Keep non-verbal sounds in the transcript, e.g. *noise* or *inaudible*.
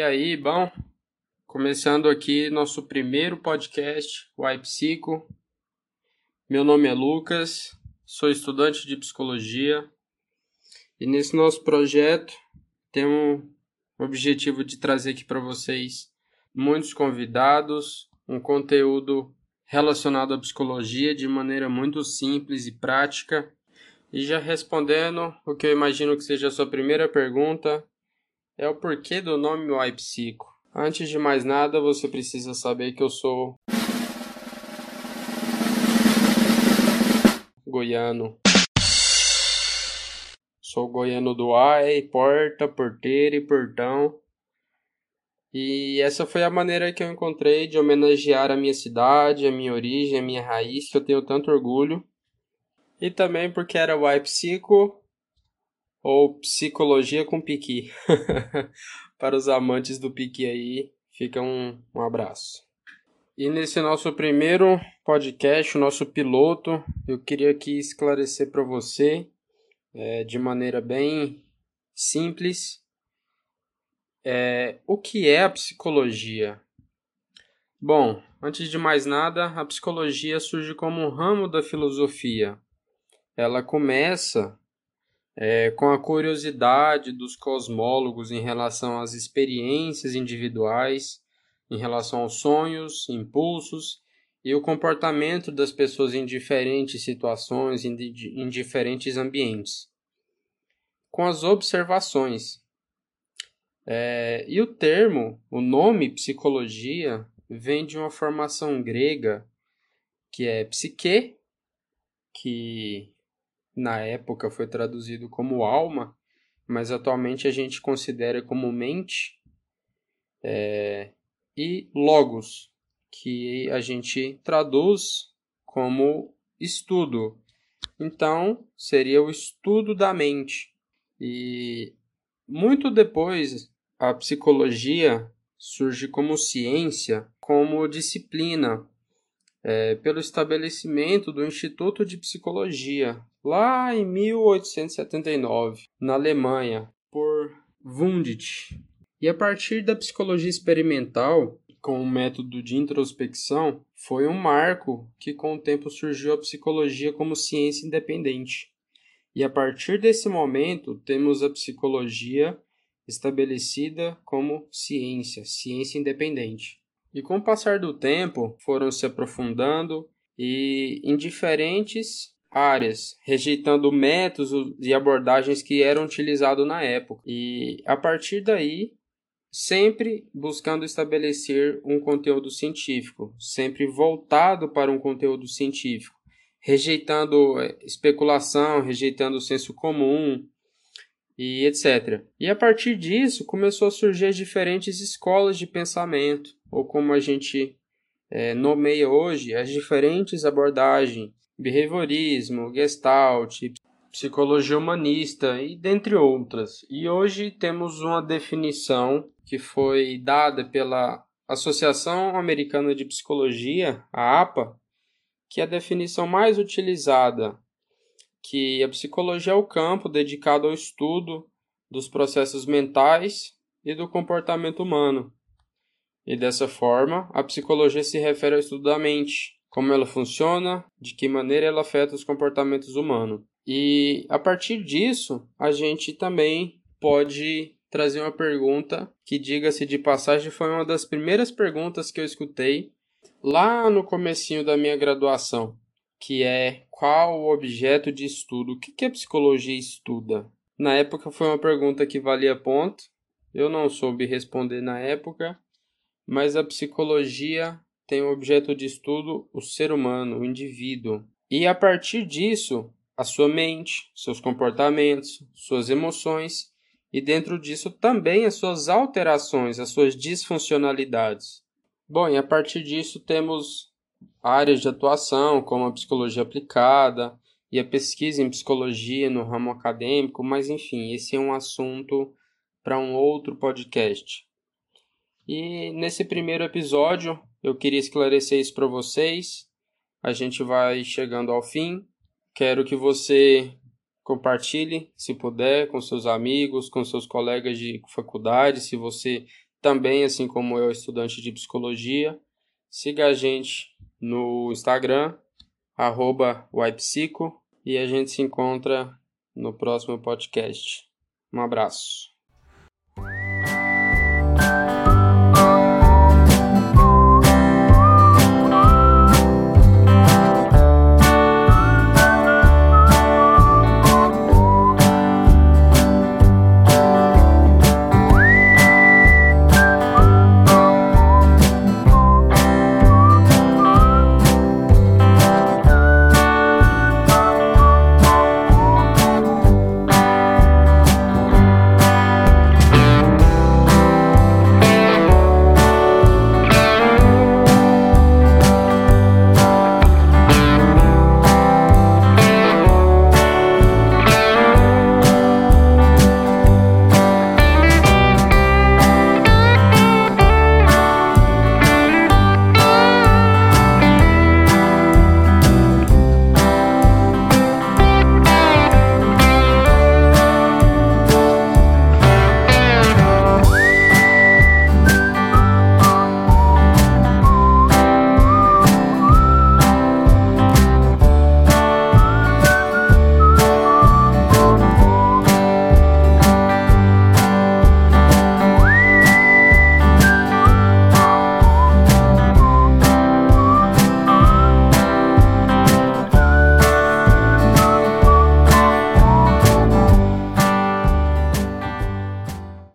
aí, bom? Começando aqui nosso primeiro podcast, o iPsico. Meu nome é Lucas, sou estudante de psicologia e nesse nosso projeto temos o objetivo de trazer aqui para vocês muitos convidados, um conteúdo relacionado à psicologia de maneira muito simples e prática. E já respondendo o que eu imagino que seja a sua primeira pergunta, é o porquê do nome Psico. Antes de mais nada, você precisa saber que eu sou goiano. Sou goiano do ai, porta, porteira e portão. E essa foi a maneira que eu encontrei de homenagear a minha cidade, a minha origem, a minha raiz, que eu tenho tanto orgulho. E também porque era o Psico ou Psicologia com Piqui. *laughs* Para os amantes do Piqui aí, fica um, um abraço. E nesse nosso primeiro podcast, o nosso piloto, eu queria aqui esclarecer para você, é, de maneira bem simples, é, o que é a psicologia. Bom, antes de mais nada, a psicologia surge como um ramo da filosofia. Ela começa é, com a curiosidade dos cosmólogos em relação às experiências individuais, em relação aos sonhos, impulsos e o comportamento das pessoas em diferentes situações, em, em diferentes ambientes. Com as observações. É, e o termo, o nome psicologia, vem de uma formação grega que é psique, que na época foi traduzido como alma, mas atualmente a gente considera como mente, é, e logos, que a gente traduz como estudo. Então, seria o estudo da mente. E muito depois, a psicologia surge como ciência, como disciplina, é, pelo estabelecimento do Instituto de Psicologia, lá em 1879, na Alemanha, por Wundt. E a partir da psicologia experimental, com o método de introspecção, foi um marco que com o tempo surgiu a psicologia como ciência independente. E a partir desse momento, temos a psicologia estabelecida como ciência, ciência independente. E com o passar do tempo, foram se aprofundando e em diferentes áreas, rejeitando métodos e abordagens que eram utilizados na época. E a partir daí, sempre buscando estabelecer um conteúdo científico, sempre voltado para um conteúdo científico, rejeitando eh, especulação, rejeitando o senso comum e etc. E a partir disso começou a surgir as diferentes escolas de pensamento, ou como a gente é, nomeia hoje, as diferentes abordagens behaviorismo, gestalt, psicologia humanista e dentre outras. E hoje temos uma definição que foi dada pela Associação Americana de Psicologia, a APA, que é a definição mais utilizada, que a psicologia é o campo dedicado ao estudo dos processos mentais e do comportamento humano. E dessa forma, a psicologia se refere ao estudo da mente, como ela funciona, de que maneira ela afeta os comportamentos humanos. E a partir disso, a gente também pode trazer uma pergunta que, diga-se de passagem, foi uma das primeiras perguntas que eu escutei lá no comecinho da minha graduação, que é qual o objeto de estudo? O que a psicologia estuda? Na época foi uma pergunta que valia ponto. Eu não soube responder na época, mas a psicologia tem o objeto de estudo o ser humano, o indivíduo. E a partir disso, a sua mente, seus comportamentos, suas emoções e dentro disso também as suas alterações, as suas disfuncionalidades. Bom, e a partir disso temos áreas de atuação como a psicologia aplicada e a pesquisa em psicologia no ramo acadêmico, mas enfim, esse é um assunto para um outro podcast. E nesse primeiro episódio eu queria esclarecer isso para vocês. A gente vai chegando ao fim. Quero que você compartilhe, se puder, com seus amigos, com seus colegas de faculdade, se você também, assim como eu, estudante de psicologia. Siga a gente no Instagram, arroba e a gente se encontra no próximo podcast. Um abraço.